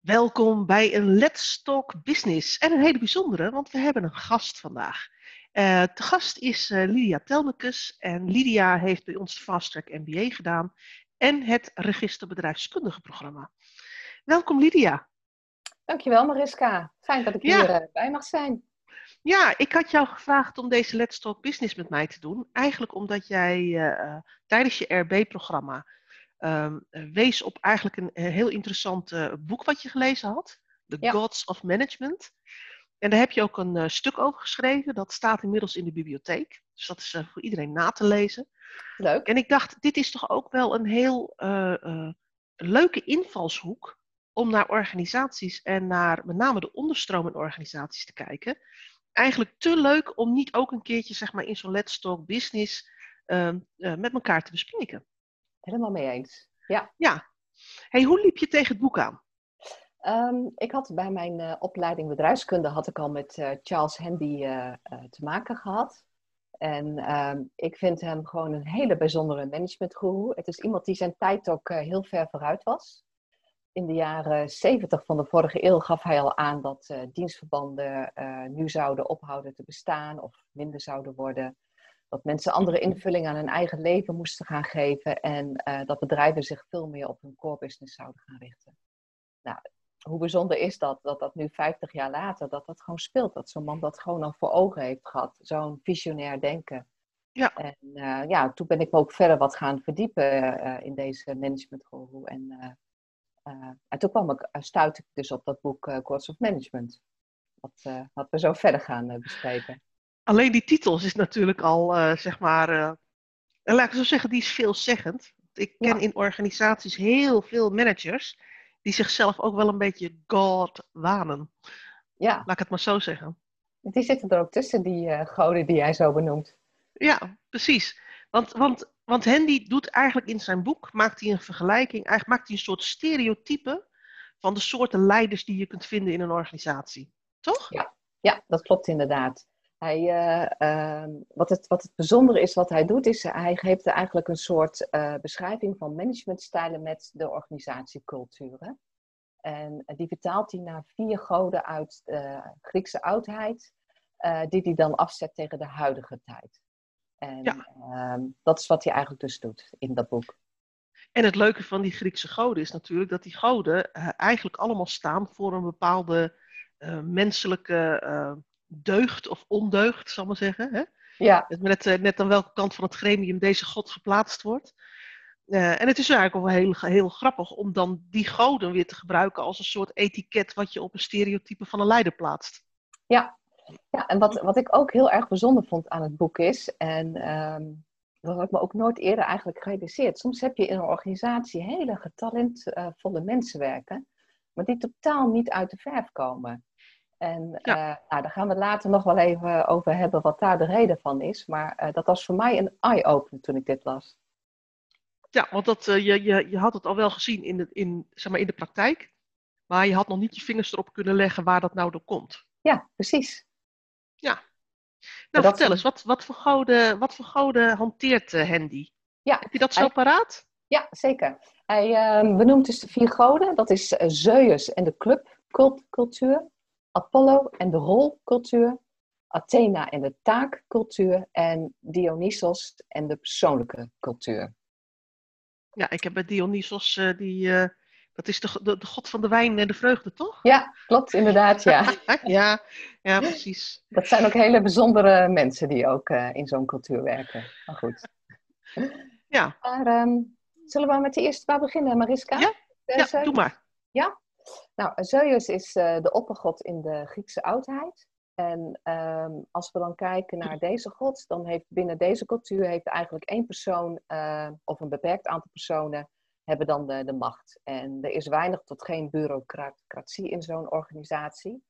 Welkom bij een Let's Talk Business. En een hele bijzondere, want we hebben een gast vandaag. Uh, de gast is uh, Lydia Telmekes. En Lydia heeft bij ons Fast Track MBA gedaan en het Register Bedrijfskundige programma. Welkom Lydia. Dankjewel Mariska. Fijn dat ik ja. hier uh, bij mag zijn. Ja, ik had jou gevraagd om deze Let's Talk Business met mij te doen. Eigenlijk omdat jij tijdens je RB-programma um, wees op eigenlijk een, heel interessant uh, boek wat je gelezen had. The ja. Gods of Management. En daar heb je ook een uh, stuk over geschreven. Dat staat inmiddels in de bibliotheek. Dus dat is uh, voor iedereen na te lezen. Leuk. En ik dacht, dit is toch ook wel een heel leuke invalshoek om naar organisaties en naar met name de onderstroom in organisaties te kijken. Eigenlijk te leuk om niet ook een keertje zeg maar, in zo'n Let's Talk Business ehm, met elkaar te bespreken. Helemaal mee eens. Ja. Ja. Hey, hoe liep je tegen het boek aan? Um, ik had bij mijn uh, opleiding bedrijfskunde had ik al met uh, Charles Handy uh, te maken gehad. En um, ik vind hem gewoon een hele bijzondere managementguru. Het is iemand die zijn tijd ook heel ver vooruit was. In de jaren 70 van de vorige eeuw gaf hij al aan dat dienstverbanden nu zouden ophouden te bestaan of minder zouden worden dat mensen andere invulling aan hun eigen leven moesten gaan geven en uh, dat bedrijven zich veel meer op hun core business zouden gaan richten. Nou, hoe bijzonder is dat, dat dat nu 50 jaar later, dat dat gewoon speelt. Dat zo'n man dat gewoon al voor ogen heeft gehad. Zo'n visionair denken. Ja. En uh, ja, toen ben ik me ook verder wat gaan verdiepen uh, in deze managementguru. En, en toen kwam ik, stuitte ik dus op dat boek Course of Management. Wat, wat we zo verder gaan bespreken alleen die titels is natuurlijk al, uh, zeg maar, uh, laat ik zo zeggen, die is veelzeggend. Ik ken in organisaties heel veel managers die zichzelf ook wel een beetje God wanen. Ja. Laat ik het maar zo zeggen. Die zitten er ook tussen, die uh, goden die jij zo benoemt. Ja, precies. Want, want, want Handy doet eigenlijk in zijn boek, maakt hij een vergelijking, eigenlijk maakt hij een soort stereotype van de soorten leiders die je kunt vinden in een organisatie. Toch? Ja, ja dat klopt inderdaad. Hij, uh, wat, het, wat het bijzondere is wat hij doet, is hij geeft eigenlijk een soort uh, beschrijving van managementstijlen met de organisatieculturen. En die vertaalt hij naar vier goden uit de Griekse oudheid, die hij dan afzet tegen de huidige tijd. En ja. Ehm, dat is wat hij eigenlijk dus doet in dat boek. En het leuke van die Griekse goden is natuurlijk dat die goden eigenlijk allemaal staan voor een bepaalde menselijke deugd of ondeugd, zal ik maar zeggen. Hè? Ja. Net, eh, net aan welke kant van het gremium deze god geplaatst wordt. Uh, en het is eigenlijk wel heel, heel grappig om dan die goden weer te gebruiken als een soort etiket wat je op een stereotype van een leider plaatst. Ja, ja en wat, wat ik ook heel erg bijzonder vond aan het boek is, en um, dat had ik me ook nooit eerder eigenlijk gerealiseerd. Soms heb je in een organisatie hele getalentvolle mensen werken, maar die totaal niet uit de verf komen. En ja. uh, nou, daar gaan we later nog wel even over hebben wat daar de reden van is. Maar uh, dat was voor mij een eye-opener toen ik dit las. Ja, want dat, uh, je, je, je had het al wel gezien in de, in, zeg maar in de praktijk. Maar je had nog niet je vingers erop kunnen leggen waar dat nou door komt. Ja, precies. Ja. Nou, vertel eens, wat, wat, voor goden, wat voor goden hanteert Handy? Ja, Heb je dat zo hij, paraat? Ja, zeker. Hij ehm, benoemt dus de vier goden. Dat is Zeus en de clubcultuur. Apollo en de rolcultuur, Athena en de taakcultuur en Dionysos en de persoonlijke cultuur. Ja, ik heb bij Dionysos, uh, die, uh, dat is de, de, de, god van de wijn en de vreugde, toch? Ja, klopt, inderdaad, ja. ja, ja, precies. Dat zijn ook hele bijzondere mensen die ook uh, in zo'n cultuur werken. Maar goed. Ja. Maar, um, zullen we met de eerste paar beginnen, Mariska? Ja, ja doe maar. Ja? Nou, Zeus is uh, de oppergod in de Griekse oudheid. En um, als we dan kijken naar deze god, dan heeft binnen deze cultuur heeft eigenlijk één persoon uh, of een beperkt aantal personen hebben dan de, de macht. En er is weinig tot geen bureaucratie in zo'n organisatie.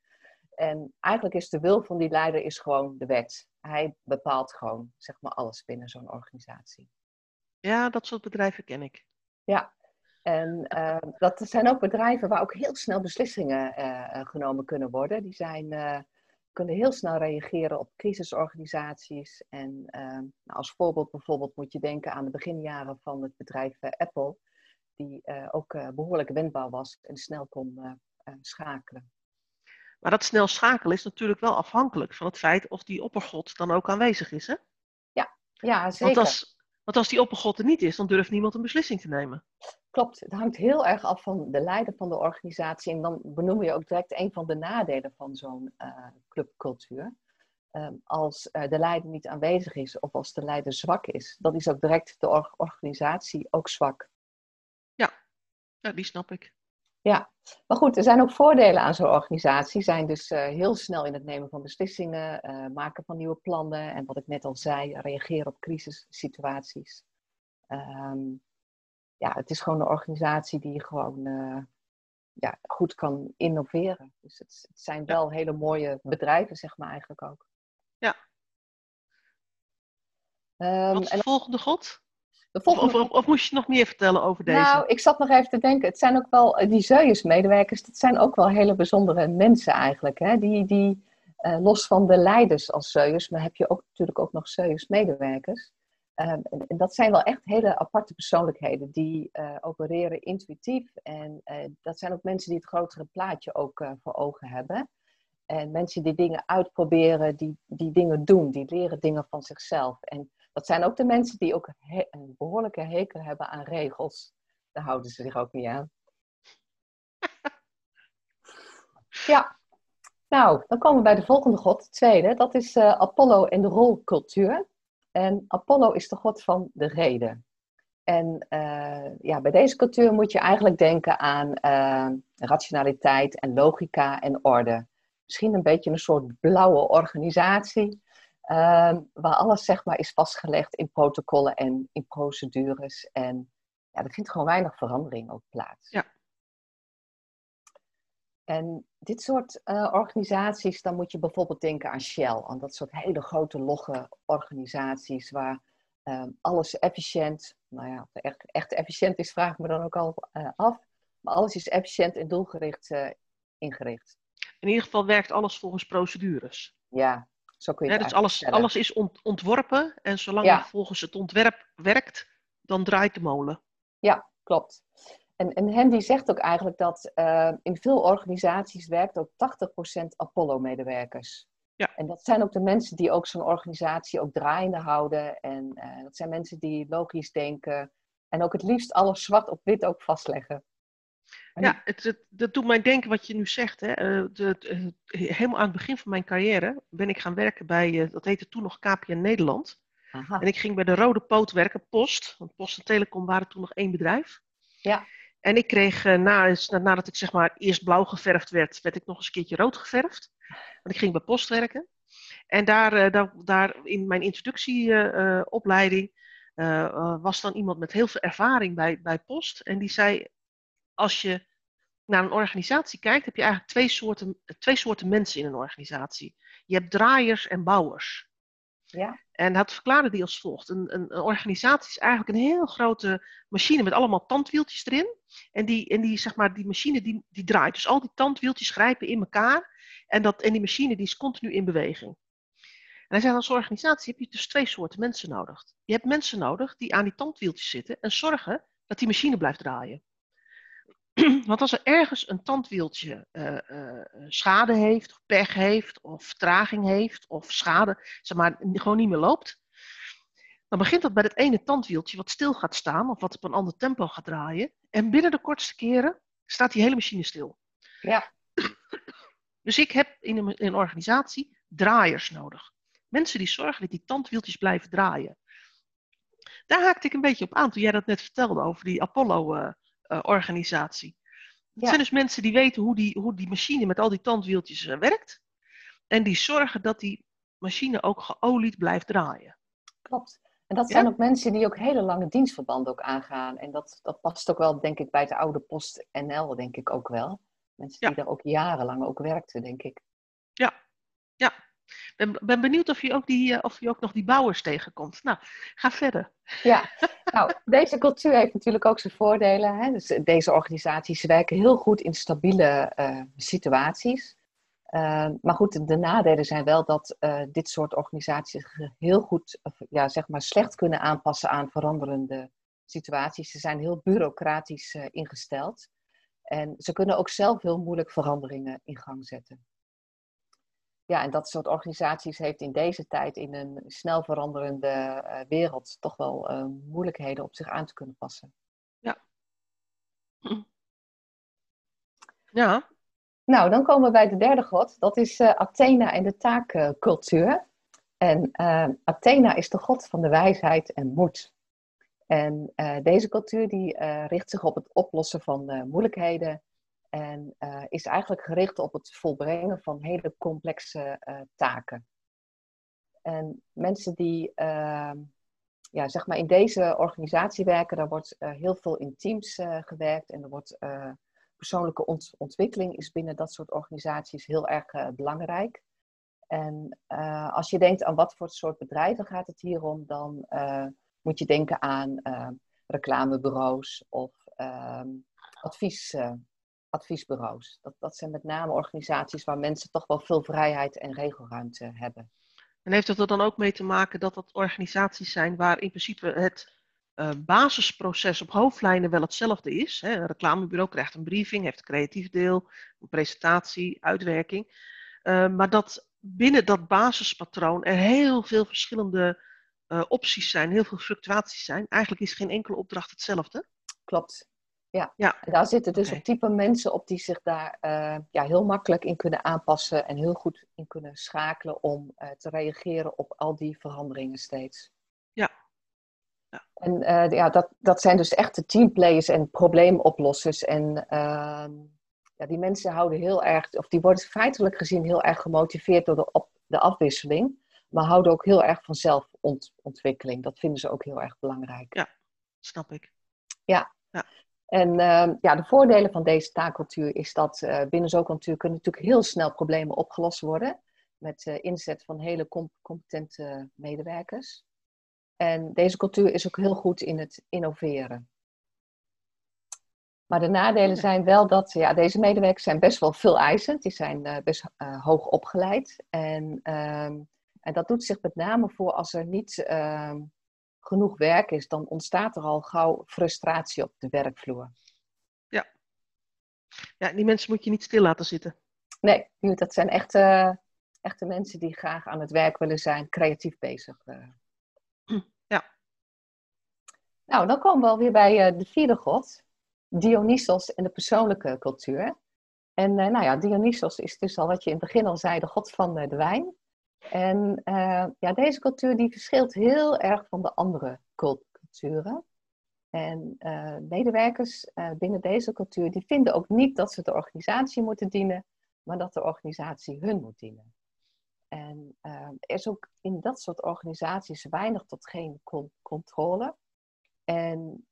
En eigenlijk is de wil van die leider is gewoon de wet. Hij bepaalt gewoon zeg maar alles binnen zo'n organisatie. Ja, dat soort bedrijven ken ik. Ja, en uh, dat zijn ook bedrijven waar ook heel snel beslissingen uh, genomen kunnen worden. Die zijn, uh, kunnen heel snel reageren op crisisorganisaties. En ehm, nou, als voorbeeld bijvoorbeeld moet je denken aan de beginjaren van het bedrijf Apple. Die ook behoorlijk wendbaar was en snel kon schakelen. Maar dat snel schakelen is natuurlijk wel afhankelijk van het feit of die oppergod dan ook aanwezig is, hè? Ja, ja zeker. Want als, want als die oppergod er niet is, dan durft niemand een beslissing te nemen. Klopt, het hangt heel erg af van de leider van de organisatie. En dan benoem je ook direct een van de nadelen van zo'n uh, clubcultuur. Ehm, als uh, de leider niet aanwezig is of als de leider zwak is, dan is ook direct de organisatie ook zwak. Ja. ja, die snap ik. Ja, maar goed, er zijn ook voordelen aan zo'n organisatie. Zijn dus uh, heel snel in het nemen van beslissingen, uh, maken van nieuwe plannen en wat ik net al zei, reageren op crisissituaties. Um, ja, het is gewoon een organisatie die gewoon uh, ja, goed kan innoveren. Dus het, het zijn wel hele mooie bedrijven, zeg maar eigenlijk ook. Ja. Um, wat is de en... volgende god? Of, of, of, moest je nog meer vertellen over deze? Nou, ik zat nog even te denken. Het zijn ook wel, eh, die Zeus-medewerkers, dat zijn ook wel hele bijzondere mensen eigenlijk. Hè? Die, die uh, los van de leiders als Zeus, maar heb je ook natuurlijk ook nog Zeus-medewerkers. Um, en, dat zijn wel echt hele aparte persoonlijkheden die uh, opereren intuïtief. En dat zijn ook mensen die het grotere plaatje ook voor ogen hebben. En mensen die dingen uitproberen, die, die dingen doen, die leren dingen van zichzelf. En dat zijn ook de mensen die ook een behoorlijke hekel hebben aan regels. Daar houden ze zich ook niet aan. Ja, nou, dan komen we bij de volgende god, de tweede. Dat is uh, Apollo en de rolcultuur. En Apollo is de god van de reden. En uh, ja, bij deze cultuur moet je eigenlijk denken aan uh, rationaliteit en logica en orde. Misschien een beetje een soort blauwe organisatie waar alles zeg maar is vastgelegd in protocollen en in procedures. En ja, er vindt gewoon weinig verandering ook plaats. Ja. En dit soort uh, organisaties, dan moet je bijvoorbeeld denken aan Shell. Aan dat soort hele grote logge organisaties waar um, alles efficiënt, nou ja, echt, echt efficiënt is, vraag ik me dan ook al uh, af. Maar alles is efficiënt en doelgericht uh, ingericht. In ieder geval werkt alles volgens procedures. Ja, zo kun je dus alles, alles is ontworpen en zolang ja. je volgens het ontwerp werkt, dan draait de molen. Ja, klopt. En, en Handy zegt ook eigenlijk dat uh, in veel organisaties werkt ook 80% Apollo-medewerkers. Ja. En dat zijn ook de mensen die ook zo'n organisatie ook draaiende houden. En uh, dat zijn mensen die logisch denken en ook het liefst alles zwart op wit ook vastleggen. Ja, het, het, dat doet mij denken wat je nu zegt. Hè. Uh, de, de, helemaal aan het begin van mijn carrière ben ik gaan werken bij, uh, dat heette toen nog KPN Nederland. Aha. En ik ging bij de Rode Poot werken, Post. Want Post en Telecom waren toen nog één bedrijf. Ja. En ik kreeg, na, nadat ik zeg maar eerst blauw geverfd werd, werd ik nog eens een keertje rood geverfd. Want ik ging bij Post werken. En daar, daar, daar in mijn introductieopleiding was dan iemand met heel veel ervaring bij, bij Post. En die zei, als je naar een organisatie kijkt, heb je eigenlijk twee soorten, twee soorten mensen in een organisatie. Je hebt draaiers en bouwers. Ja. En dat verklaarde die als volgt. Een, een, een, organisatie is eigenlijk een heel grote machine met allemaal tandwieltjes erin. En die, en die, zeg maar, die machine die, die draait. Dus al die tandwieltjes grijpen in elkaar. En, dat, en die machine die is continu in beweging. En hij zegt, als organisatie heb je dus twee soorten mensen nodig. Je hebt mensen nodig die aan die tandwieltjes zitten en zorgen dat die machine blijft draaien. Want als er ergens een tandwieltje uh, uh, schade heeft, of pech heeft, of vertraging heeft, of schade, zeg maar, gewoon niet meer loopt, dan begint dat bij het ene tandwieltje wat stil gaat staan, of wat op een ander tempo gaat draaien. En binnen de kortste keren staat die hele machine stil. Ja. Dus ik heb in een, in een organisatie draaiers nodig. Mensen die zorgen dat die tandwieltjes blijven draaien. Daar haakte ik een beetje op aan toen jij dat net vertelde over die Apollo. Uh, uh, organisatie. Het zijn dus mensen die weten hoe die, hoe die machine met al die tandwieltjes uh, werkt. En die zorgen dat die machine ook geolied blijft draaien. Klopt. En dat zijn ook mensen die ook hele lange dienstverbanden ook aangaan. En dat, dat past ook wel, denk ik, bij de oude Post NL, denk ik ook wel. Mensen die ja. daar ook jarenlang ook werkten, denk ik. Ja, ja. Ben, ben benieuwd of je, ook die, uh, of je ook nog die bouwers tegenkomt. Nou, ga verder. Ja, nou, deze cultuur heeft natuurlijk ook zijn voordelen. Hè? Dus deze organisaties werken heel goed in stabiele uh, situaties. Uh, maar goed, de nadelen zijn wel dat uh, dit soort organisaties heel goed, ja, zeg maar slecht kunnen aanpassen aan veranderende situaties. Ze zijn heel bureaucratisch ingesteld. En ze kunnen ook zelf heel moeilijk veranderingen in gang zetten. Ja, en dat soort organisaties heeft in deze tijd in een snel veranderende uh, wereld toch wel uh, moeilijkheden op zich aan te kunnen passen. Ja. Ja. Nou, dan komen we bij de derde god. Dat is uh, Athena en de taakcultuur. En Athena is de god van de wijsheid en moed. En deze cultuur die richt zich op het oplossen van moeilijkheden en uh, is eigenlijk gericht op het volbrengen van hele complexe uh, taken. En mensen die uh, ja, zeg maar in deze organisatie werken, daar wordt eh, heel veel in teams gewerkt en er wordt persoonlijke ont ontwikkeling is binnen dat soort organisaties heel erg belangrijk. En als je denkt aan wat voor soort bedrijven gaat het hier om, dan moet je denken aan reclamebureaus of ehm, advies adviesbureaus. Dat, dat zijn met name organisaties waar mensen toch wel veel vrijheid en regelruimte hebben. En heeft het er dan ook mee te maken dat dat organisaties zijn waar in principe het uh, basisproces op hoofdlijnen wel hetzelfde is? Hè? Een reclamebureau krijgt een briefing, heeft een creatief deel, een presentatie, uitwerking. Uh, maar dat binnen dat basispatroon er heel veel verschillende uh, opties zijn, heel veel fluctuaties zijn. Eigenlijk is geen enkele opdracht hetzelfde. Klopt. Ja. ja. En daar zitten dus okay. type mensen op die zich daar uh, ja, heel makkelijk in kunnen aanpassen en heel goed in kunnen schakelen om uh, te reageren op al die veranderingen steeds. Ja. ja. En uh, ja, dat, dat zijn dus echte teamplayers en probleemoplossers. En ehm, ja, die mensen houden heel erg, of die worden feitelijk gezien heel erg gemotiveerd door de, op, de afwisseling, maar houden ook heel erg van zelfontwikkeling. Dat vinden ze ook heel erg belangrijk. Ja, snap ik. Ja. ja. En uh, ja, de voordelen van deze taakcultuur is dat uh, binnen zo'n cultuur kunnen natuurlijk heel snel problemen opgelost worden. Met uh, inzet van hele com competente medewerkers. En deze cultuur is ook heel goed in het innoveren. Maar de nadelen zijn wel dat ja, deze medewerkers zijn best wel veel eisend. Die zijn best hoog opgeleid. En, ehm, en dat doet zich met name voor als er niet ehm, genoeg werk is, dan ontstaat er al gauw frustratie op de werkvloer. Ja. Ja, die mensen moet je niet stil laten zitten. Nee, dat zijn echte, echte mensen die graag aan het werk willen zijn, creatief bezig. Eh. Ja. Nou, dan komen we alweer bij eh, de vierde god, Dionysos en de persoonlijke cultuur. En uh, nou ja, Dionysos is dus al wat je in het begin al zei, de god van de wijn. En uh, ja, deze cultuur die verschilt heel erg van de andere culturen. En uh, medewerkers uh, binnen deze cultuur die vinden ook niet dat ze de organisatie moeten dienen, maar dat de organisatie hun moet dienen. En er is ook in dat soort organisaties weinig tot geen controle. En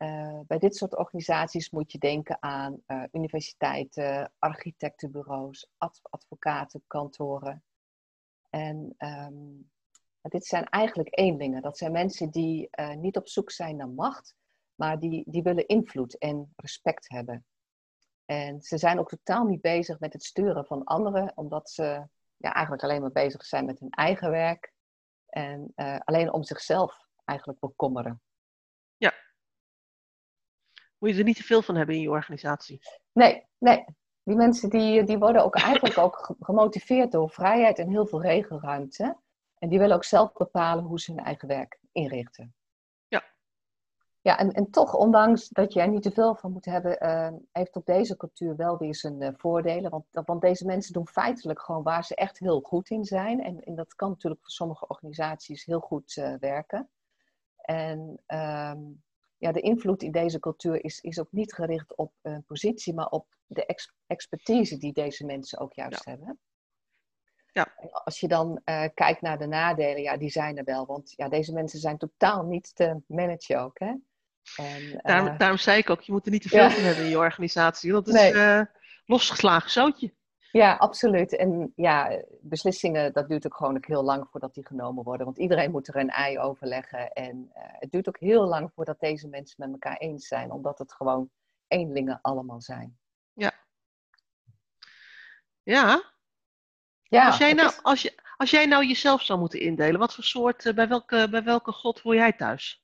bij dit soort organisaties moet je denken aan universiteiten, architectenbureaus, ad advocatenkantoren. En um, dit zijn eigenlijk eenlingen. Dat zijn mensen die uh, niet op zoek zijn naar macht, maar die, die willen invloed en respect hebben. En ze zijn ook totaal niet bezig met het sturen van anderen, omdat ze ja, eigenlijk alleen maar bezig zijn met hun eigen werk en uh, alleen om zichzelf eigenlijk bekommeren. Ja. Moet je er niet te veel van hebben in je organisatie? Nee, nee. Die mensen die, die worden ook eigenlijk ook gemotiveerd door vrijheid en heel veel regelruimte. En die willen ook zelf bepalen hoe ze hun eigen werk inrichten. Ja. Ja, en, en toch, ondanks dat je er niet te veel van moet hebben, uh, heeft ook deze cultuur wel weer zijn uh, voordelen. Want, want deze mensen doen feitelijk gewoon waar ze echt heel goed in zijn. En, en dat kan natuurlijk voor sommige organisaties heel goed uh, werken. En um, ja, de invloed in deze cultuur is, is ook niet gericht op een positie, maar op de ex expertise die deze mensen ook juist ja. hebben. Ja. En als je dan uh, kijkt naar de nadelen, ja, die zijn er wel. Want ja, deze mensen zijn totaal niet te managen ook. Hè? En, uh, daarom, daarom, zei ik ook, je moet er niet te veel ja. van hebben in je organisatie. Dat is nee. uh, losgeslagen zootje. Ja, absoluut. En ja, beslissingen, dat duurt ook gewoon ook heel lang voordat die genomen worden. Want iedereen moet er een ei overleggen. En uh, het duurt ook heel lang voordat deze mensen met elkaar eens zijn. Omdat het gewoon eenlingen allemaal zijn. Ja. Ja. ja als, jij nou, is... als, je, als jij nou jezelf zou moeten indelen, wat voor soort, uh, bij, welke, bij welke god hoor jij thuis?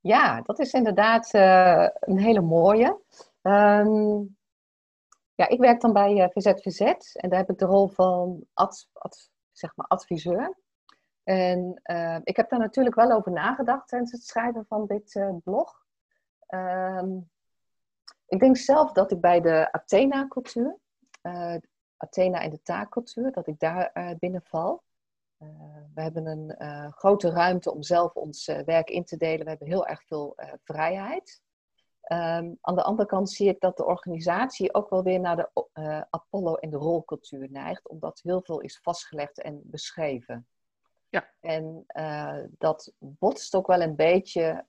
Ja, dat is inderdaad uh, een hele mooie. Um, Ja, ik werk dan bij VZVZ en daar heb ik de rol van zeg maar adviseur. En ik heb daar natuurlijk wel over nagedacht tijdens het schrijven van dit blog. Ehm, ik denk zelf dat ik bij de Athena-cultuur, Athena en de taakcultuur, dat ik daar uh, binnenval. Uh, we hebben een uh, grote ruimte om zelf ons werk in te delen. We hebben heel erg veel vrijheid. Um, aan de andere kant zie ik dat de organisatie ook wel weer naar de Apollo en de rolcultuur neigt, omdat heel veel is vastgelegd en beschreven. Ja. En dat botst ook wel een beetje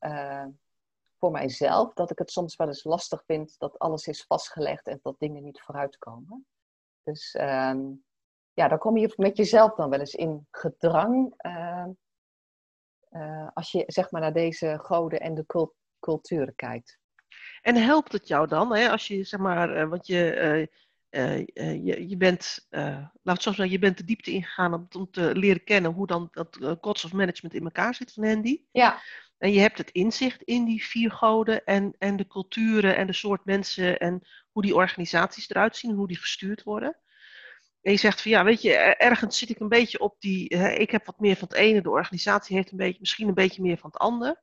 voor mijzelf, dat ik het soms wel eens lastig vind dat alles is vastgelegd en dat dingen niet vooruitkomen. Dus ehm, ja, dan kom je met jezelf dan wel eens in gedrang. Ehm, eh, als je zeg maar naar deze goden en de culturen kijkt. En helpt het jou dan, hè, als je zeg maar, uh, want je, uh, je, je bent, laat het zo zeggen, je bent de diepte ingegaan om, om te leren kennen hoe dan dat gods of management in elkaar zit van Handy. Ja. En je hebt het inzicht in die vier goden en, en de culturen en de soort mensen en hoe die organisaties eruit zien, hoe die gestuurd worden. En je zegt van ja, weet je, ergens zit ik een beetje op die, ik heb wat meer van het ene, de organisatie heeft een beetje, misschien een beetje meer van het ander.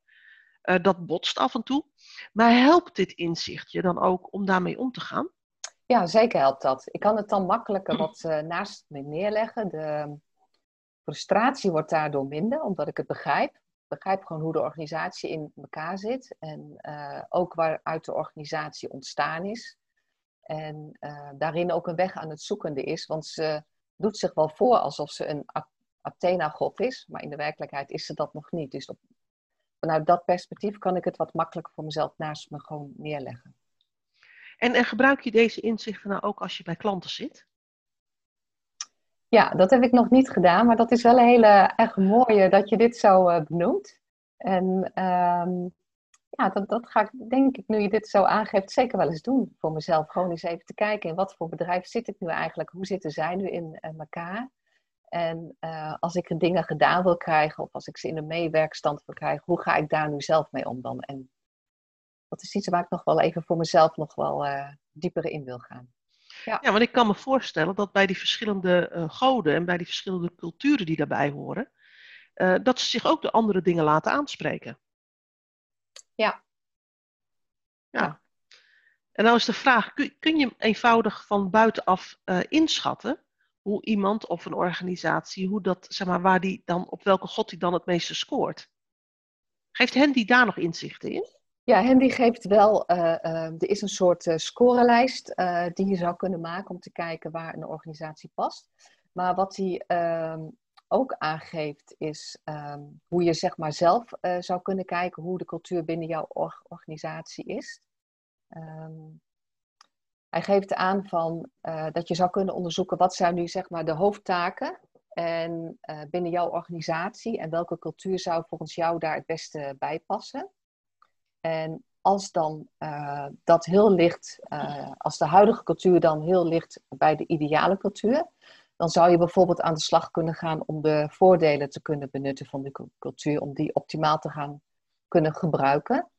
Uh, dat botst af en toe. Maar helpt dit inzicht je dan ook om daarmee om te gaan? Ja, zeker helpt dat. Ik kan het dan makkelijker wat uh, naast me neerleggen. De frustratie wordt daardoor minder, omdat ik het begrijp. Ik begrijp gewoon hoe de organisatie in elkaar zit en uh, ook waaruit de organisatie ontstaan is. En uh, daarin ook een weg aan het zoekende is, want ze doet zich wel voor alsof ze een Athena-god is, maar in de werkelijkheid is ze dat nog niet. Dus op, vanuit dat perspectief kan ik het wat makkelijker voor mezelf naast me gewoon neerleggen. En, en gebruik je deze inzichten nou ook als je bij klanten zit? Ja, dat heb ik nog niet gedaan, maar dat is wel een hele erg mooie dat je dit zo uh, benoemt. En um, ja, dat, dat ga ik, denk ik, nu je dit zo aangeeft, zeker wel eens doen voor mezelf. Gewoon eens even te kijken in wat voor bedrijf zit ik nu eigenlijk? Hoe zitten zij nu in uh, elkaar? En uh, als ik dingen gedaan wil krijgen, of als ik ze in een meewerkstand wil krijgen, hoe ga ik daar nu zelf mee om dan? En dat is iets waar ik nog wel even voor mezelf nog wel uh, dieper in wil gaan. Ja. ja, want ik kan me voorstellen dat bij die verschillende uh, goden en bij die verschillende culturen die daarbij horen, dat ze zich ook de andere dingen laten aanspreken. Ja. Ja. En nou is de vraag, kun, kun je eenvoudig van buitenaf inschatten hoe iemand of een organisatie, hoe dat, zeg maar, waar die dan, op welke god die dan het meeste scoort? Geeft Handy daar nog inzichten in? Ja, Handy geeft wel, uh, uh, er is een soort scorelijst die je zou kunnen maken om te kijken waar een organisatie past. Maar wat hij ehm, ook aangeeft, is ehm, hoe je zeg maar zelf uh, zou kunnen kijken hoe de cultuur binnen jouw organisatie is. Um, hij geeft aan van, uh, dat je zou kunnen onderzoeken wat zijn nu zeg maar de hoofdtaken en, uh, binnen jouw organisatie en welke cultuur zou volgens jou daar het beste bij passen. En als dan dat heel licht, als de huidige cultuur dan heel licht bij de ideale cultuur, dan zou je bijvoorbeeld aan de slag kunnen gaan om de voordelen te kunnen benutten van de cultuur, om die optimaal te gaan kunnen gebruiken.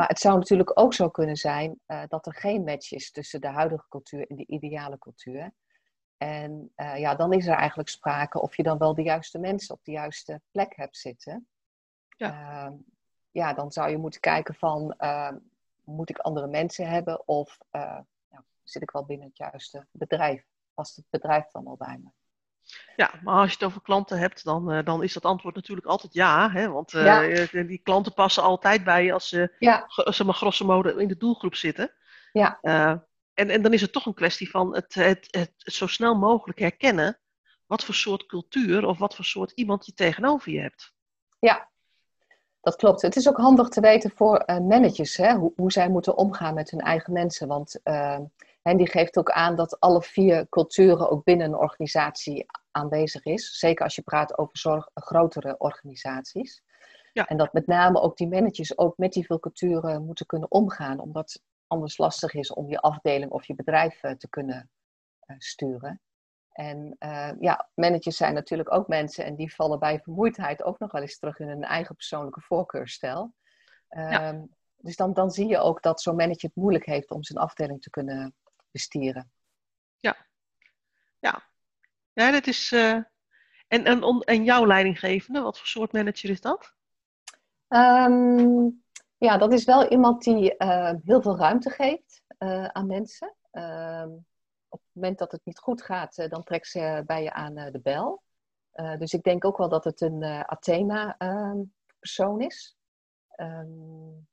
Maar het zou natuurlijk ook zo kunnen zijn uh, dat er geen match is tussen de huidige cultuur en de ideale cultuur. En uh, ja, dan is er eigenlijk sprake of je dan wel de juiste mensen op de juiste plek hebt zitten. Ja, uh, ja dan zou je moeten kijken van, ehm, moet ik andere mensen hebben of nou, zit ik wel binnen het juiste bedrijf? past het bedrijf dan al bij me. Ja, maar als je het over klanten hebt, dan, uh, dan is dat antwoord natuurlijk altijd ja. Hè? Want uh, die klanten passen altijd bij je als ze, ja. als ze maar grosso modo in de doelgroep zitten. Ja. Uh, en, en dan is het toch een kwestie van het, het, het, het, zo snel mogelijk herkennen wat voor soort cultuur of wat voor soort iemand je tegenover je hebt. Ja, dat klopt. Het is ook handig te weten voor managers hè? Hoe, hoe zij moeten omgaan met hun eigen mensen. Want en die geeft ook aan dat alle vier culturen ook binnen een organisatie aanwezig is. Zeker als je praat over zorg, grotere organisaties. Ja. En dat met name ook die managers ook met die veel culturen moeten kunnen omgaan. Omdat het anders lastig is om je afdeling of je bedrijf eh, te kunnen uh, sturen. En uh, ja, managers zijn natuurlijk ook mensen en die vallen bij vermoeidheid ook nog wel eens terug in hun eigen persoonlijke voorkeurstijl. Ja. Um, dus dan, dan zie je ook dat zo'n manager het moeilijk heeft om zijn afdeling te kunnen bestieren. Ja, ja dat is. Uh... En, en, en jouw leidinggevende, wat voor soort manager is dat? Um, ja, dat is wel iemand die uh, heel veel ruimte geeft uh, aan mensen. Uh, op het moment dat het niet goed gaat, uh, dan trekt ze bij je aan de bel. dus ik denk ook wel dat het een Athena-persoon is. Um,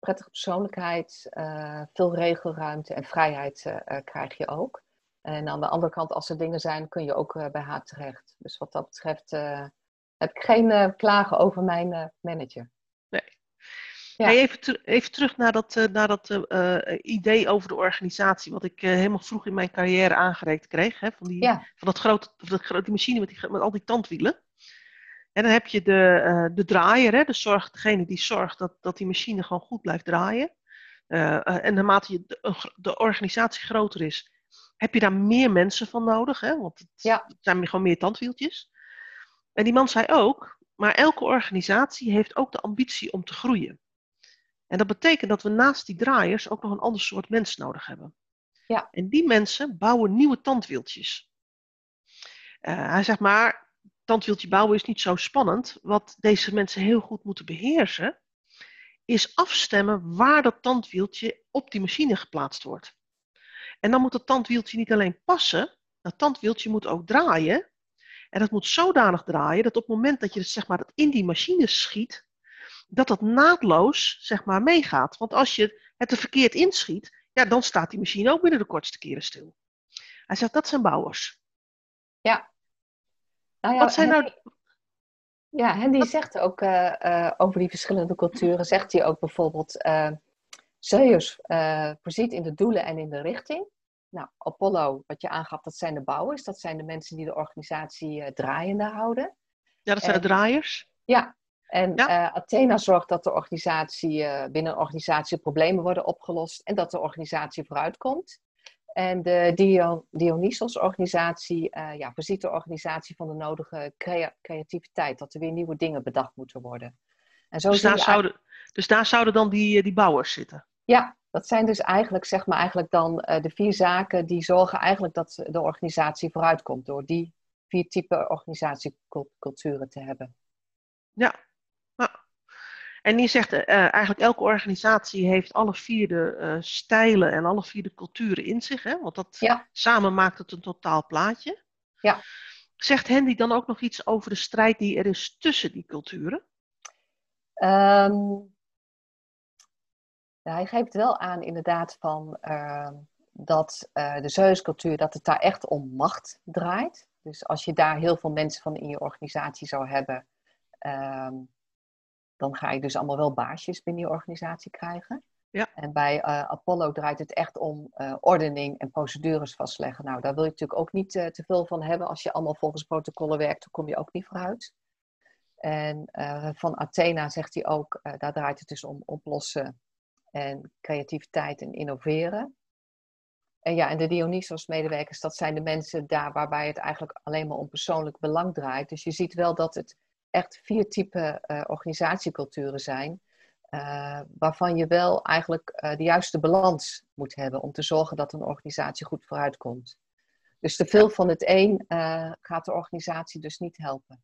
prettige persoonlijkheid, veel regelruimte en vrijheid krijg je ook. En aan de andere kant, als er dingen zijn, kun je ook bij haar terecht. Dus wat dat betreft heb ik geen klagen over mijn manager. Nee. Ja. even, even, terug naar dat, naar dat idee over de organisatie, wat ik helemaal vroeg in mijn carrière aangereikt kreeg. Hè, van, die, van dat grote, van dat grote machine met, die, met al die tandwielen. En dan heb je de, de draaier, hè, de zorg, degene die zorgt dat, dat die machine gewoon goed blijft draaien. en naarmate je de, de, organisatie groter is, heb je daar meer mensen van nodig. Hè, want het, ja. zijn gewoon meer tandwieltjes. En die man zei ook, maar elke organisatie heeft ook de ambitie om te groeien. En dat betekent dat we naast die draaiers ook nog een ander soort mens nodig hebben. Ja. En die mensen bouwen nieuwe tandwieltjes. Uh, hij zegt maar, tandwieltje bouwen is niet zo spannend. Wat deze mensen heel goed moeten beheersen, is afstemmen waar dat tandwieltje op die machine geplaatst wordt. En dan moet dat tandwieltje niet alleen passen, dat tandwieltje moet ook draaien en dat moet zodanig draaien dat op het moment dat je zeg maar, dat in die machine schiet, dat dat naadloos zeg maar, meegaat. Want als je het er verkeerd inschiet, ja, dan staat die machine ook binnen de kortste keren stil. Hij zegt, dat zijn bouwers. Ja. Nou ja Wat zijn nou... Ja, Hendy zegt ook uh, uh, over die verschillende culturen, zegt hij ook bijvoorbeeld, uh, Zeus voorziet in de doelen en in de richting. Nou, Apollo, wat je aangaf, dat zijn de bouwers. Dat zijn de mensen die de organisatie draaiende houden. Ja, dat zijn de draaiers. Ja, en eh, Athena zorgt dat de organisatie, binnen een organisatie problemen worden opgelost en dat de organisatie vooruitkomt. En de Dion Dionysos-organisatie ja, voorziet de organisatie van de nodige creativiteit, dat er weer nieuwe dingen bedacht moeten worden. En zo dus, daar zouden, dus daar zouden dan die, die bouwers zitten? Ja, dat zijn dus eigenlijk, zeg maar, eigenlijk dan uh, de vier zaken die zorgen eigenlijk dat de organisatie vooruitkomt. Door die vier type organisatieculturen te hebben. Ja. En je zegt uh, eigenlijk elke organisatie heeft alle vier de uh, stijlen en alle vier de culturen in zich. Hè? Want dat ja. samen maakt het een totaal plaatje. Ja. Zegt Hendy dan ook nog iets over de strijd die er is tussen die culturen? Um, hij geeft wel aan inderdaad van uh, dat uh, de Zeuscultuur, dat het daar echt om macht draait. Dus als je daar heel veel mensen van in je organisatie zou hebben, uh, dan ga je dus allemaal wel baasjes binnen je organisatie krijgen. Ja. En bij uh, Apollo draait het echt om uh, ordening en procedures vastleggen. Nou, daar wil je natuurlijk ook niet uh, te veel van hebben. Als je allemaal volgens protocollen werkt, dan kom je ook niet vooruit. En van Athena zegt hij ook, daar draait het dus om oplossen en creativiteit en innoveren. En ja, en de Dionysos-medewerkers, dat zijn de mensen daar waarbij het eigenlijk alleen maar om persoonlijk belang draait. Dus je ziet wel dat het echt vier typen uh, organisatieculturen zijn, uh, waarvan je wel eigenlijk uh, de juiste balans moet hebben om te zorgen dat een organisatie goed vooruitkomt. Dus te veel van het een gaat de organisatie dus niet helpen.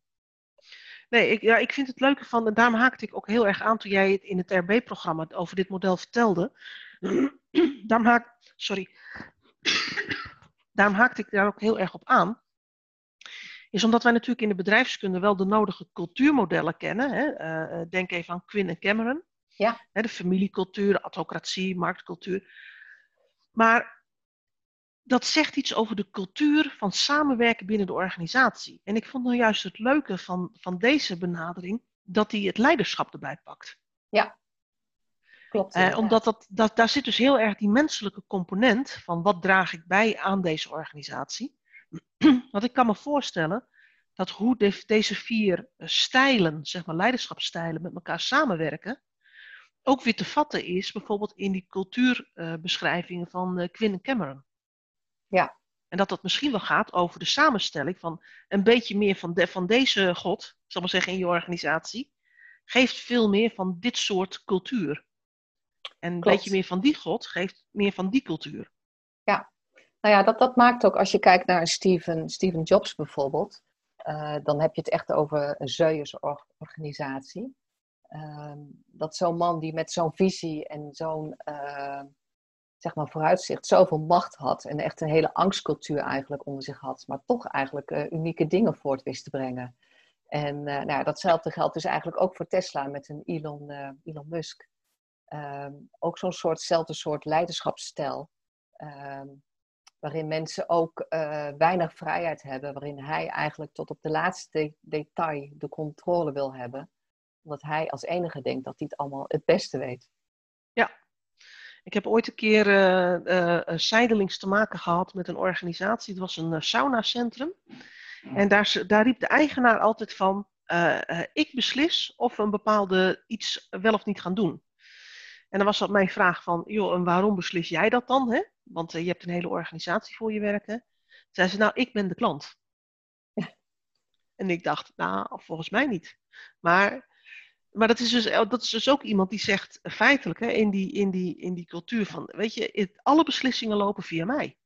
Nee, ik, ja, ik vind het leuke van, en daarom haakte ik ook heel erg aan toen jij het in het RB-programma over dit model vertelde. daarom, haak, sorry. daarom haakte ik daar ook heel erg op aan. Is omdat wij natuurlijk in de bedrijfskunde wel de nodige cultuurmodellen kennen. Hè? Uh, denk even aan Quinn en Cameron. Ja. Hè, de familiecultuur, de autocratie, marktcultuur. Maar dat zegt iets over de cultuur van samenwerken binnen de organisatie. En ik vond nou juist het leuke van, van deze benadering, dat hij het leiderschap erbij pakt. Ja, klopt. Eh, omdat dat, dat, daar zit dus heel erg die menselijke component van wat draag ik bij aan deze organisatie. Want ik kan me voorstellen dat hoe de, deze vier eh, stijlen, zeg maar leiderschapsstijlen, met elkaar samenwerken, ook weer te vatten is, bijvoorbeeld in die cultuurbeschrijvingen van uh, Quinn Cameron. Ja. En dat dat misschien wel gaat over de samenstelling van een beetje meer van, de, van deze God, zal maar zeggen, in je organisatie, geeft veel meer van dit soort cultuur. En een beetje meer van die God geeft meer van die cultuur. Ja, Nou ja, dat, dat maakt ook, als je kijkt naar Steven, Steven Jobs bijvoorbeeld, uh, dan heb je het echt over een Zeus-organisatie. Ehm, dat zo'n man die met zo'n visie en zo'n uh, zeg maar vooruitzicht zoveel macht had en echt een hele angstcultuur eigenlijk onder zich had, maar toch eigenlijk uh, unieke dingen voort wist te brengen. En nou, datzelfde geldt dus eigenlijk ook voor Tesla met een Elon, Elon Musk. Ehm, ook zo'n soortzelfde soort leiderschapsstijl. Ehm, waarin mensen ook uh, weinig vrijheid hebben, waarin hij eigenlijk tot op de laatste detail de controle wil hebben, omdat hij als enige denkt dat hij het allemaal het beste weet. Ja, ik heb ooit een keer uh, zijdelings te maken gehad met een organisatie, het was een saunacentrum. En daar, daar riep de eigenaar altijd van, ik beslis of we een bepaalde iets wel of niet gaan doen. En dan was dat mijn vraag van, joh, en waarom beslis jij dat dan? Hè? Want uh, je hebt een hele organisatie voor je werken. Zei ze, nou, ik ben de klant. En ik dacht, nou, volgens mij niet. Maar, maar dat, is dus, eh, dat is dus ook iemand die zegt, feitelijk, hè, in, die, in, die, in die cultuur van, weet je, het, alle beslissingen lopen via mij.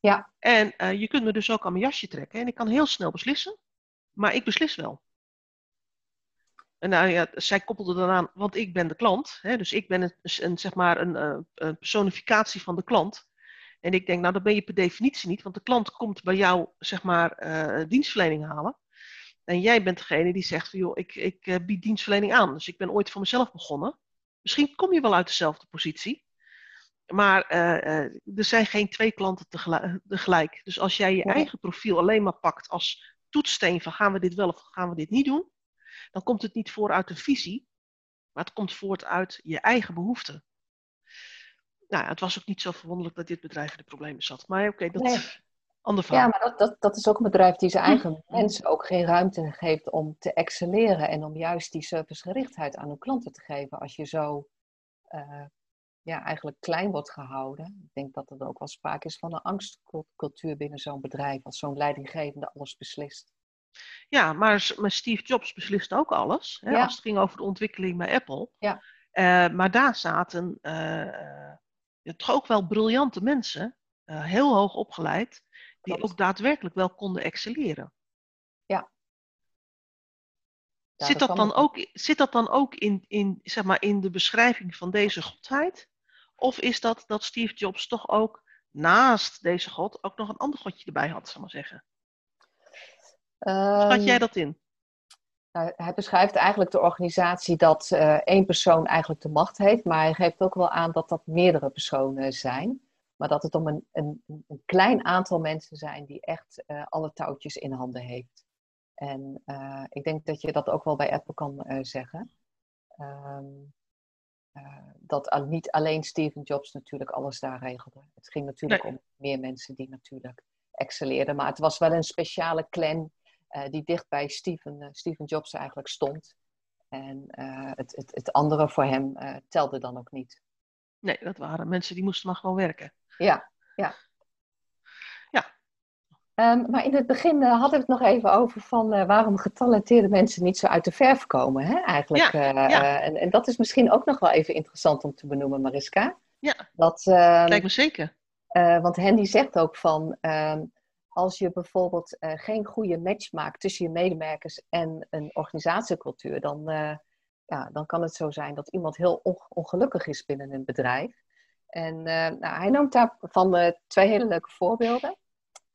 Ja. En uh, je kunt me dus ook aan mijn jasje trekken. En ik kan heel snel beslissen, maar ik beslis wel. En nou ja, zij koppelde dan aan, want ik ben de klant. Hè, dus ik ben een, een zeg maar een, eh, een, personificatie van de klant. En ik denk, nou, dat ben je per definitie niet, want de klant komt bij jou, zeg maar, uh, dienstverlening halen. En jij bent degene die zegt, van, joh, ik, ik uh, bied dienstverlening aan. Dus ik ben ooit voor mezelf begonnen. Misschien kom je wel uit dezelfde positie. Maar er zijn geen twee klanten tegelijk. Dus als jij je eigen profiel alleen maar pakt als toetssteen van gaan we dit wel of gaan we dit niet doen, dan komt het niet voort uit een visie, maar het komt voort uit je eigen behoeften. Nou, het was ook niet zo verwonderlijk dat dit bedrijf in de problemen zat. Maar oké, dat is ander verhaal. Ja, maar dat, dat, dat is ook een bedrijf die zijn eigen mensen ook geen ruimte geeft om te excelleren en om juist die servicegerichtheid aan hun klanten te geven. Als je zo uh, ja, eigenlijk klein wordt gehouden. Ik denk dat er ook wel sprake is van een angstcultuur binnen zo'n bedrijf, als zo'n leidinggevende alles beslist. Ja, maar, maar Steve Jobs beslist ook alles. Hè, Als het ging over de ontwikkeling bij Apple. Ja. Uh, maar daar zaten uh, toch ook wel briljante mensen, uh, heel hoog opgeleid, die Klopt. ook daadwerkelijk wel konden excelleren. Ja. ja zit, dat dan ook, zit dat dan ook in, in, zeg maar, in de beschrijving van deze godheid? Of is dat dat Steve Jobs toch ook naast deze god ook nog een ander godje erbij had, zal maar zeggen? Schat jij ehm, dat in? Nou, hij beschrijft eigenlijk de organisatie dat uh, één persoon eigenlijk de macht heeft, maar hij geeft ook wel aan dat dat meerdere personen zijn. Maar dat het om een, een, een klein aantal mensen zijn die echt uh, alle touwtjes in handen heeft. En uh, ik denk dat je dat ook wel bij Apple kan zeggen. Um, dat niet alleen Steve Jobs natuurlijk alles daar regelde. Het ging natuurlijk nee. om meer mensen die natuurlijk excelleerden. Maar het was wel een speciale clan die dicht bij Steven, uh, Steven Jobs eigenlijk stond. En uh, het, het, het andere voor hem telde dan ook niet. Nee, dat waren mensen die moesten maar gewoon werken. Ja, ja. Ja. Um, maar in het begin hadden we het nog even over van waarom getalenteerde mensen niet zo uit de verf komen, hè, eigenlijk. Ja, ja. En, en, dat is misschien ook nog wel even interessant om te benoemen, Mariska. Ja, dat, uh, lijkt me zeker. want Hendy zegt ook van, uh, als je bijvoorbeeld uh, geen goede match maakt tussen je medewerkers en een organisatiecultuur, dan, uh, ja, dan kan het zo zijn dat iemand heel ongelukkig is binnen een bedrijf. En uh, nou, hij noemt daarvan twee hele leuke voorbeelden.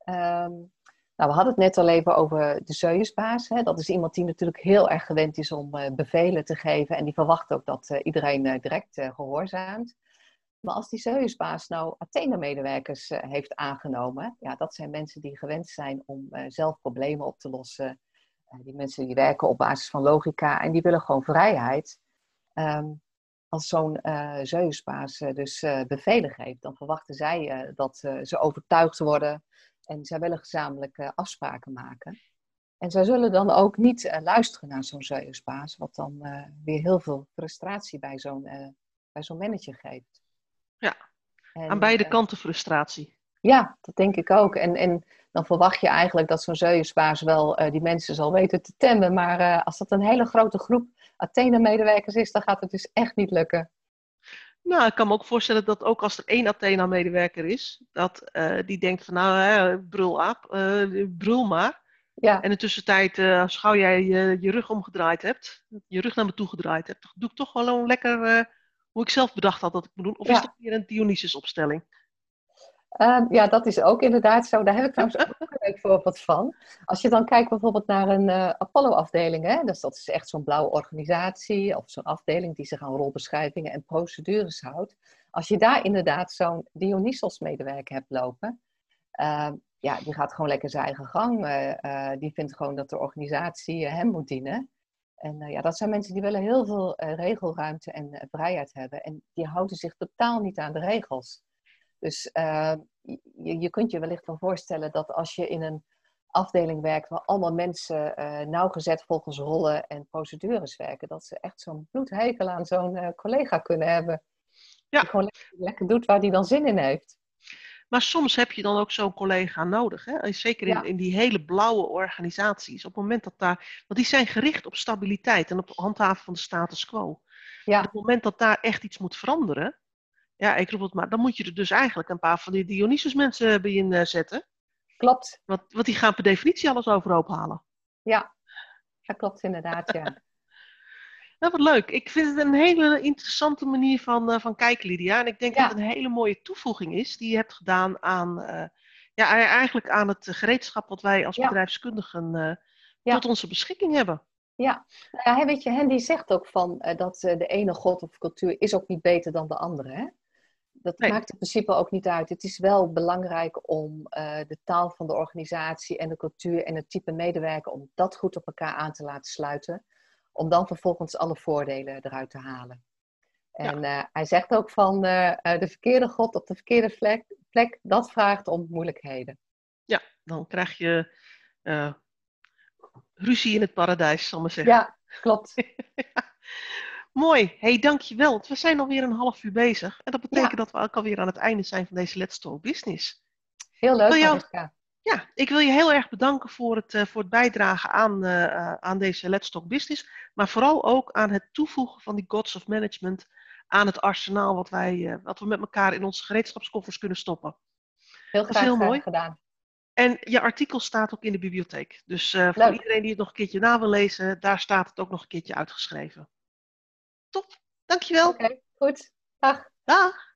Um, nou, we hadden het net al even over de zeusbaas. Dat is iemand die natuurlijk heel erg gewend is om bevelen te geven en die verwacht ook dat iedereen direct gehoorzaamt. Maar als die Zeusbaas nou Athene-medewerkers uh, heeft aangenomen, ja, dat zijn mensen die gewend zijn om uh, zelf problemen op te lossen. Uh, die mensen die werken op basis van logica en die willen gewoon vrijheid. Um, als zo'n Zeusbaas dus bevelen geeft, dan verwachten zij dat ze overtuigd worden en zij willen gezamenlijk afspraken maken. En zij zullen dan ook niet luisteren naar zo'n Zeusbaas, wat dan weer heel veel frustratie bij zo'n bij zo'n manager geeft. Ja, en, aan beide eh, kanten frustratie. Ja, dat denk ik ook. En, en dan verwacht je eigenlijk dat zo'n zeusbaas wel uh, die mensen zal weten te temmen. Maar uh, als dat een hele grote groep Athene-medewerkers is, dan gaat het dus echt niet lukken. Nou, ik kan me ook voorstellen dat ook als er één Athena-medewerker is, dat die denkt van nou, hè, brul aap, brul maar. Ja. En in de tussentijd, als gauw jij je, je, rug omgedraaid hebt, je rug naar me toe gedraaid hebt, doe ik toch een lekker hoe ik zelf bedacht had dat ik moet doen. Of is dat weer een Dionysus-opstelling? Ehm, ja, dat is ook inderdaad zo. Daar heb ik trouwens ook een leuk voorbeeld van. Als je dan kijkt bijvoorbeeld naar een uh, Apollo-afdeling, dus dat is echt zo'n blauwe organisatie of zo'n afdeling die zich aan rolbeschrijvingen en procedures houdt. Als je daar inderdaad zo'n Dionysos-medewerker hebt lopen, uh, ja, die gaat gewoon lekker zijn eigen gang. Uh, die vindt gewoon dat de organisatie hem moet dienen. En ja, dat zijn mensen die willen heel veel regelruimte en vrijheid hebben. En die houden zich totaal niet aan de regels. Dus uh, je, je kunt je wellicht wel voorstellen dat als je in een afdeling werkt waar allemaal mensen uh, nauwgezet volgens rollen en procedures werken, dat ze echt zo'n bloedhekel aan zo'n uh, collega kunnen hebben. Ja. Die gewoon lekker, lekker, doet waar die dan zin in heeft. Maar soms heb je dan ook zo'n collega nodig. Hè? Zeker in, in die hele blauwe organisaties. Op het moment dat daar. Want die zijn gericht op stabiliteit en op handhaven van de status quo. Ja. op het moment dat daar echt iets moet veranderen, ja, ik roep het maar. Dan moet je er dus eigenlijk een paar van die Dionysus mensen bij in zetten. Klopt. Want, want die gaan per definitie alles overhoop halen. Ja, dat klopt inderdaad, ja. Nou, wat leuk. Ik vind het een hele interessante manier van, uh, van kijken, Lydia. En ik denk dat het een hele mooie toevoeging is die je hebt gedaan aan, uh, ja, eigenlijk aan het gereedschap wat wij als bedrijfskundigen uh, tot onze beschikking hebben. Ja, nou ja, weet je, Hendy zegt ook van dat de ene god of cultuur is ook niet beter dan de andere. Hè? dat maakt in principe ook niet uit. Het is wel belangrijk om de taal van de organisatie en de cultuur en het type medewerker, om dat goed op elkaar aan te laten sluiten. Om dan vervolgens alle voordelen eruit te halen. En ja. uh, hij zegt ook van uh, de verkeerde god op de verkeerde plek, plek, dat vraagt om moeilijkheden. Ja, dan krijg je ruzie in het paradijs, zal ik maar zeggen. Ja, klopt. ja. Mooi. hey, dankjewel. We zijn alweer een half uur bezig. En dat betekent dat we ook alweer aan het einde zijn van deze Let's Talk Business. Heel leuk, jou, Ja, ik wil je heel erg bedanken voor het, uh, voor het bijdragen aan, uh, aan deze Let's Talk Business. Maar vooral ook aan het toevoegen van die Gods of Management aan het arsenaal wat, wij, uh, wat we met elkaar in onze gereedschapskoffers kunnen stoppen. Heel graag heel mooi. gedaan. En je artikel staat ook in de bibliotheek. Dus voor iedereen die het nog een keertje na wil lezen, daar staat het ook nog een keertje uitgeschreven. Top, dankjewel. Oké, okay, goed. Dag. Dag.